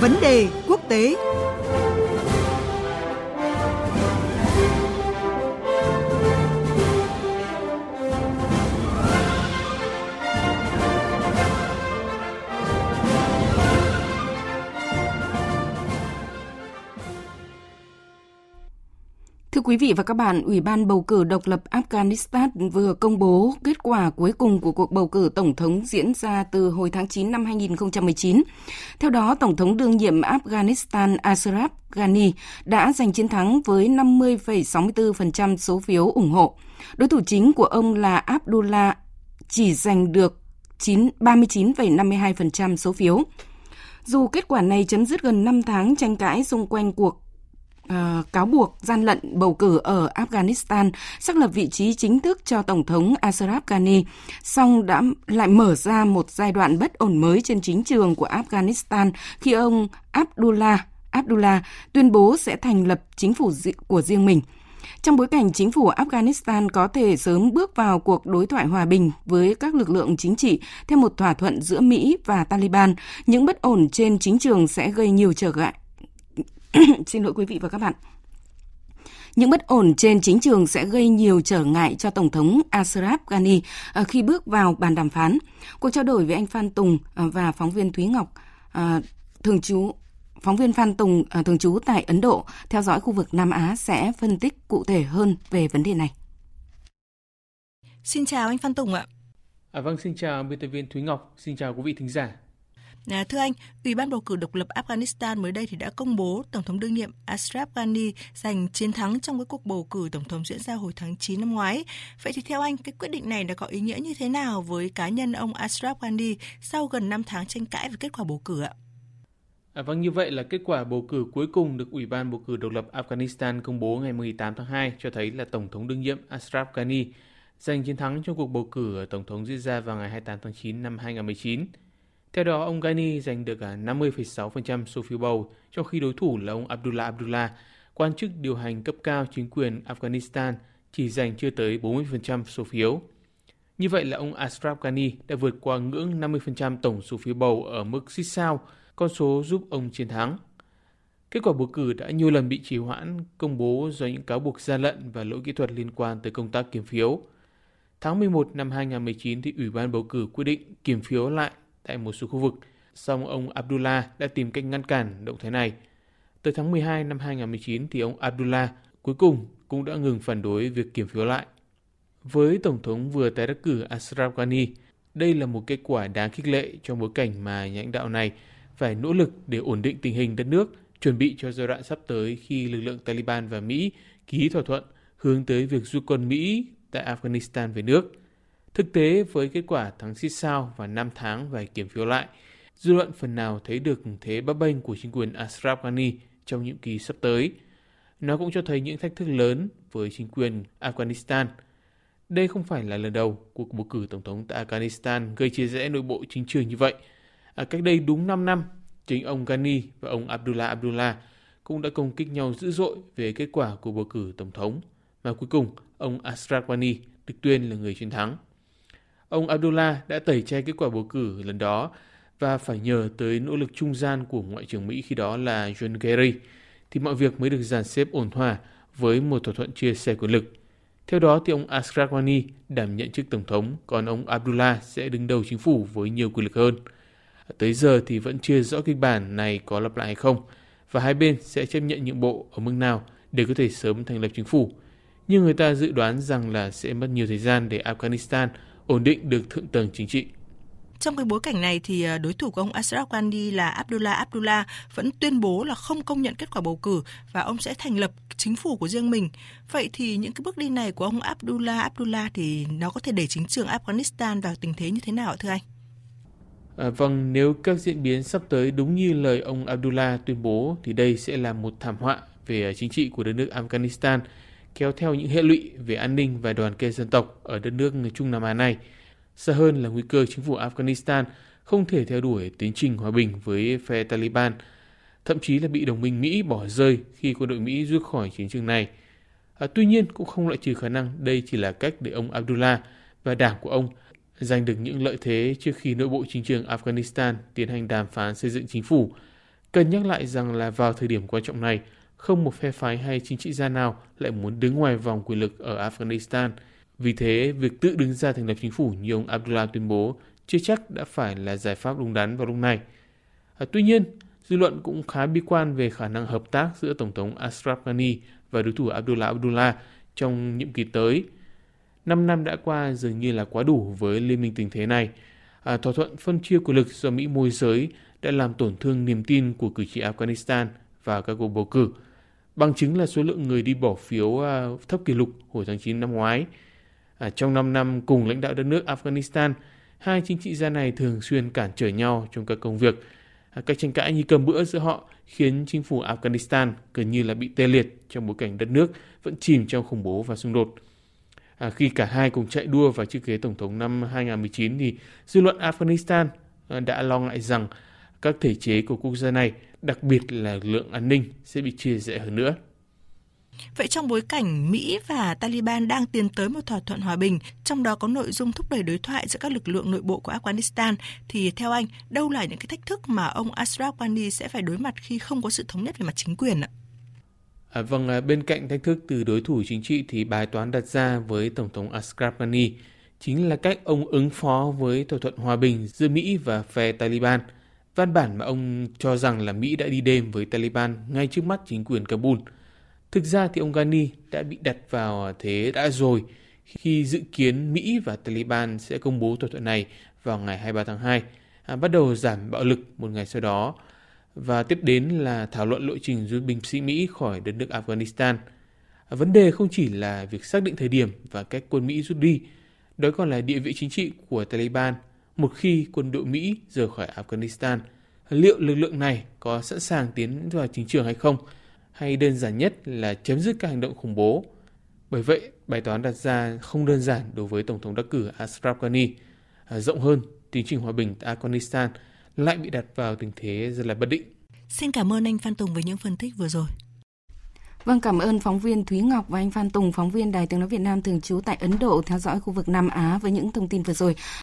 Vấn đề quốc tế. Quý vị và các bạn, Ủy ban bầu cử độc lập Afghanistan vừa công bố kết quả cuối cùng của cuộc bầu cử tổng thống diễn ra từ hồi tháng 9 năm 2019. Theo đó, Tổng thống đương nhiệm Afghanistan Ashraf Ghani đã giành chiến thắng với 50,64% số phiếu ủng hộ. Đối thủ chính của ông là Abdullah chỉ giành được 9, 39,52% số phiếu. Dù kết quả này chấm dứt gần 5 tháng tranh cãi xung quanh cuộc uh, cáo buộc gian lận bầu cử ở Afghanistan xác lập vị trí chính thức cho Tổng thống Ashraf Ghani, song đã lại mở ra một giai đoạn bất ổn mới trên chính trường của Afghanistan khi ông Abdullah Abdullah tuyên bố sẽ thành lập chính phủ của riêng mình. Trong bối cảnh chính phủ Afghanistan có thể sớm bước vào cuộc đối thoại hòa bình với các lực lượng chính trị theo một thỏa thuận giữa Mỹ và Taliban, những bất ổn trên chính trường sẽ gây nhiều trở ngại Xin lỗi quý vị và các bạn. Những bất ổn trên chính trường sẽ gây nhiều trở ngại cho Tổng thống Ashraf Ghani ờ, khi bước vào bàn đàm phán. Cuộc trao đổi với anh Phan Tùng ờ, và phóng viên Thúy Ngọc, ờ, thường trú phóng viên Phan Tùng thường trú tại Ấn Độ theo dõi khu vực Nam Á sẽ phân tích cụ thể hơn về vấn đề này. Xin chào anh Phan Tùng ạ. À, vâng, xin chào biên tập viên Thúy Ngọc, xin chào quý vị thính giả. À, thưa anh, Ủy ban bầu cử độc lập Afghanistan mới đây thì đã công bố Tổng thống đương nhiệm Ashraf Ghani giành chiến thắng trong cái cuộc bầu cử Tổng thống diễn ra hồi tháng 9 năm ngoái. Vậy thì theo anh, cái quyết định này đã có ý nghĩa như thế nào với cá nhân ông Ashraf Ghani sau gần 5 tháng tranh cãi về kết quả bầu cử ạ? À, vâng, như vậy là kết quả bầu cử cuối cùng được Ủy ban bầu cử độc lập Afghanistan công bố ngày 18 tháng 2 cho thấy là Tổng thống đương nhiệm Ashraf Ghani giành chiến thắng trong cuộc bầu cử Tổng thống diễn ra vào ngày 28 tháng 9 năm 2019. Theo đó, ông Ghani giành được à, 50,6% số phiếu bầu, trong khi đối thủ là ông Abdullah Abdullah, quan chức điều hành cấp cao chính quyền Afghanistan, chỉ giành chưa tới 40% số phiếu. Như vậy là ông Ashraf Ghani đã vượt qua ngưỡng 50% tổng số phiếu bầu ở mức xích sao, con số giúp ông chiến thắng. Kết quả bầu cử đã nhiều lần bị trì hoãn công bố do những cáo buộc gian lận và lỗi kỹ thuật liên quan tới công tác kiểm phiếu. Tháng 11 năm 2019 thì Ủy ban bầu cử quyết định kiểm phiếu lại tại một số khu vực, song ông Abdullah đã tìm cách ngăn cản động thái này. Tới tháng 12 năm 2019 thì ông Abdullah cuối cùng cũng đã ngừng phản đối việc kiểm phiếu lại. Với Tổng thống vừa tái đắc cử Ashraf Ghani, đây là một kết quả đáng khích lệ trong bối cảnh mà nhà lãnh đạo này phải nỗ lực để ổn định tình hình đất nước, chuẩn bị cho giai đoạn sắp tới khi lực lượng Taliban và Mỹ ký thỏa thuận hướng tới việc rút quân Mỹ tại Afghanistan về nước. Thực tế với kết quả thắng xích sao và 5 tháng về kiểm phiếu lại, dư luận phần nào thấy được thế bấp bênh của chính quyền Ashraf Ghani trong nhiệm kỳ sắp tới. Nó cũng cho thấy những thách thức lớn với chính quyền Afghanistan. Đây không phải là lần đầu cuộc bầu cử tổng thống tại Afghanistan gây chia rẽ nội bộ chính trường như vậy. À, cách đây đúng 5 năm, chính ông Ghani và ông Abdullah Abdullah cũng đã công kích nhau dữ dội về kết quả của bầu cử tổng thống, mà cuối cùng ông Ashraf Ghani được tuyên là người chiến thắng. Ông Abdullah đã tẩy chay kết quả bầu cử lần đó và phải nhờ tới nỗ lực trung gian của Ngoại trưởng Mỹ khi đó là John Kerry, thì mọi việc mới được dàn xếp ổn thỏa với một thỏa thuận chia sẻ quyền lực. Theo đó thì ông Ashraf Ghani đảm nhận chức tổng thống, còn ông Abdullah sẽ đứng đầu chính phủ với nhiều quyền lực hơn. Tới giờ thì vẫn chưa rõ kịch bản này có lặp lại hay không, và hai bên sẽ chấp nhận những bộ ở mức nào để có thể sớm thành lập chính phủ. Nhưng người ta dự đoán rằng là sẽ mất nhiều thời gian để Afghanistan ổn định được thượng tầng chính trị. Trong cái bối cảnh này thì à, đối thủ của ông Ashraf Ghani là Abdullah Abdullah vẫn tuyên bố là không công nhận kết quả bầu cử và ông sẽ thành lập chính phủ của riêng mình. Vậy thì những cái bước đi này của ông Abdullah Abdullah thì nó có thể đẩy chính trường Afghanistan vào tình thế như thế nào thưa anh? À, vâng, nếu các diễn biến sắp tới đúng như lời ông Abdullah tuyên bố thì đây sẽ là một thảm họa về chính trị của đất nước Afghanistan kéo theo những hệ lụy về an ninh và đoàn kết dân tộc ở đất nước Trung Nam Á này. Xa hơn là nguy cơ chính phủ Afghanistan không thể theo đuổi tiến trình hòa bình với phe Taliban, thậm chí là bị đồng minh Mỹ bỏ rơi khi quân đội Mỹ rút khỏi chiến trường này. À, tuy nhiên cũng không loại trừ khả năng đây chỉ là cách để ông Abdullah và đảng của ông giành được những lợi thế trước khi nội bộ chính trường Afghanistan tiến hành đàm phán xây dựng chính phủ, Cần nhắc lại rằng là vào thời điểm quan trọng này, không một phe phái hay chính trị gia nào lại muốn đứng ngoài vòng quyền lực ở Afghanistan. Vì thế, việc tự đứng ra thành lập chính phủ như ông Abdullah tuyên bố chưa chắc đã phải là giải pháp đúng đắn vào lúc này. À, tuy nhiên, dư luận cũng khá bi quan về khả năng hợp tác giữa Tổng thống Ashraf Ghani và đối thủ Abdullah Abdullah trong nhiệm kỳ tới. Năm năm đã qua dường như là quá đủ với liên minh tình thế này. À, thỏa thuận phân chia quyền lực do Mỹ môi giới đã làm tổn thương niềm tin của cử tri Afghanistan vào các cuộc bầu cử. Bằng chứng là số lượng người đi bỏ phiếu à, thấp kỷ lục hồi tháng 9 năm ngoái. À, trong 5 năm cùng lãnh đạo đất nước Afghanistan, hai chính trị gia này thường xuyên cản trở nhau trong các công việc. À, các tranh cãi như cơm bữa giữa họ khiến chính phủ Afghanistan gần như là bị tê liệt trong bối cảnh đất nước vẫn chìm trong khủng bố và xung đột. À, khi cả hai cùng chạy đua vào chiếc ghế tổng thống năm 2019 thì dư luận Afghanistan à, đã lo ngại rằng các thể chế của quốc gia này, đặc biệt là lực lượng an ninh sẽ bị chia rẽ hơn nữa. Vậy trong bối cảnh Mỹ và Taliban đang tiến tới một thỏa thuận hòa bình, trong đó có nội dung thúc đẩy đối thoại giữa các lực lượng nội bộ của Afghanistan, thì theo anh, đâu là những cái thách thức mà ông Ashraf Ghani sẽ phải đối mặt khi không có sự thống nhất về mặt chính quyền ạ? À, vâng, à, bên cạnh thách thức từ đối thủ chính trị thì bài toán đặt ra với Tổng thống Ashraf Ghani chính là cách ông ứng phó với thỏa thuận hòa bình giữa Mỹ và phe Taliban. Văn bản mà ông cho rằng là Mỹ đã đi đêm với Taliban ngay trước mắt chính quyền Kabul – Thực ra thì ông Ghani đã bị đặt vào thế đã rồi khi dự kiến Mỹ và Taliban sẽ công bố thỏa thuận này vào ngày 23 tháng 2, à, bắt đầu giảm bạo lực một ngày sau đó. Và tiếp đến là thảo luận lộ trình rút binh sĩ Mỹ khỏi đất nước Afghanistan. À, vấn đề không chỉ là việc xác định thời điểm và cách quân Mỹ rút đi, đó còn là địa vị chính trị của Taliban một khi quân đội Mỹ rời khỏi Afghanistan. Liệu lực lượng này có sẵn sàng tiến vào chính trường hay không? hay đơn giản nhất là chấm dứt các hành động khủng bố. Bởi vậy, bài toán đặt ra không đơn giản đối với Tổng thống đắc cử Ashraf Ghani. À, rộng hơn, tiến trình hòa bình tại Afghanistan lại bị đặt vào tình thế rất là bất định. Xin cảm ơn anh Phan Tùng với những phân tích vừa rồi. Vâng, cảm ơn phóng viên Thúy Ngọc và anh Phan Tùng, phóng viên Đài Tiếng Nói Việt Nam thường trú tại Ấn Độ theo dõi khu vực Nam Á với những thông tin vừa rồi.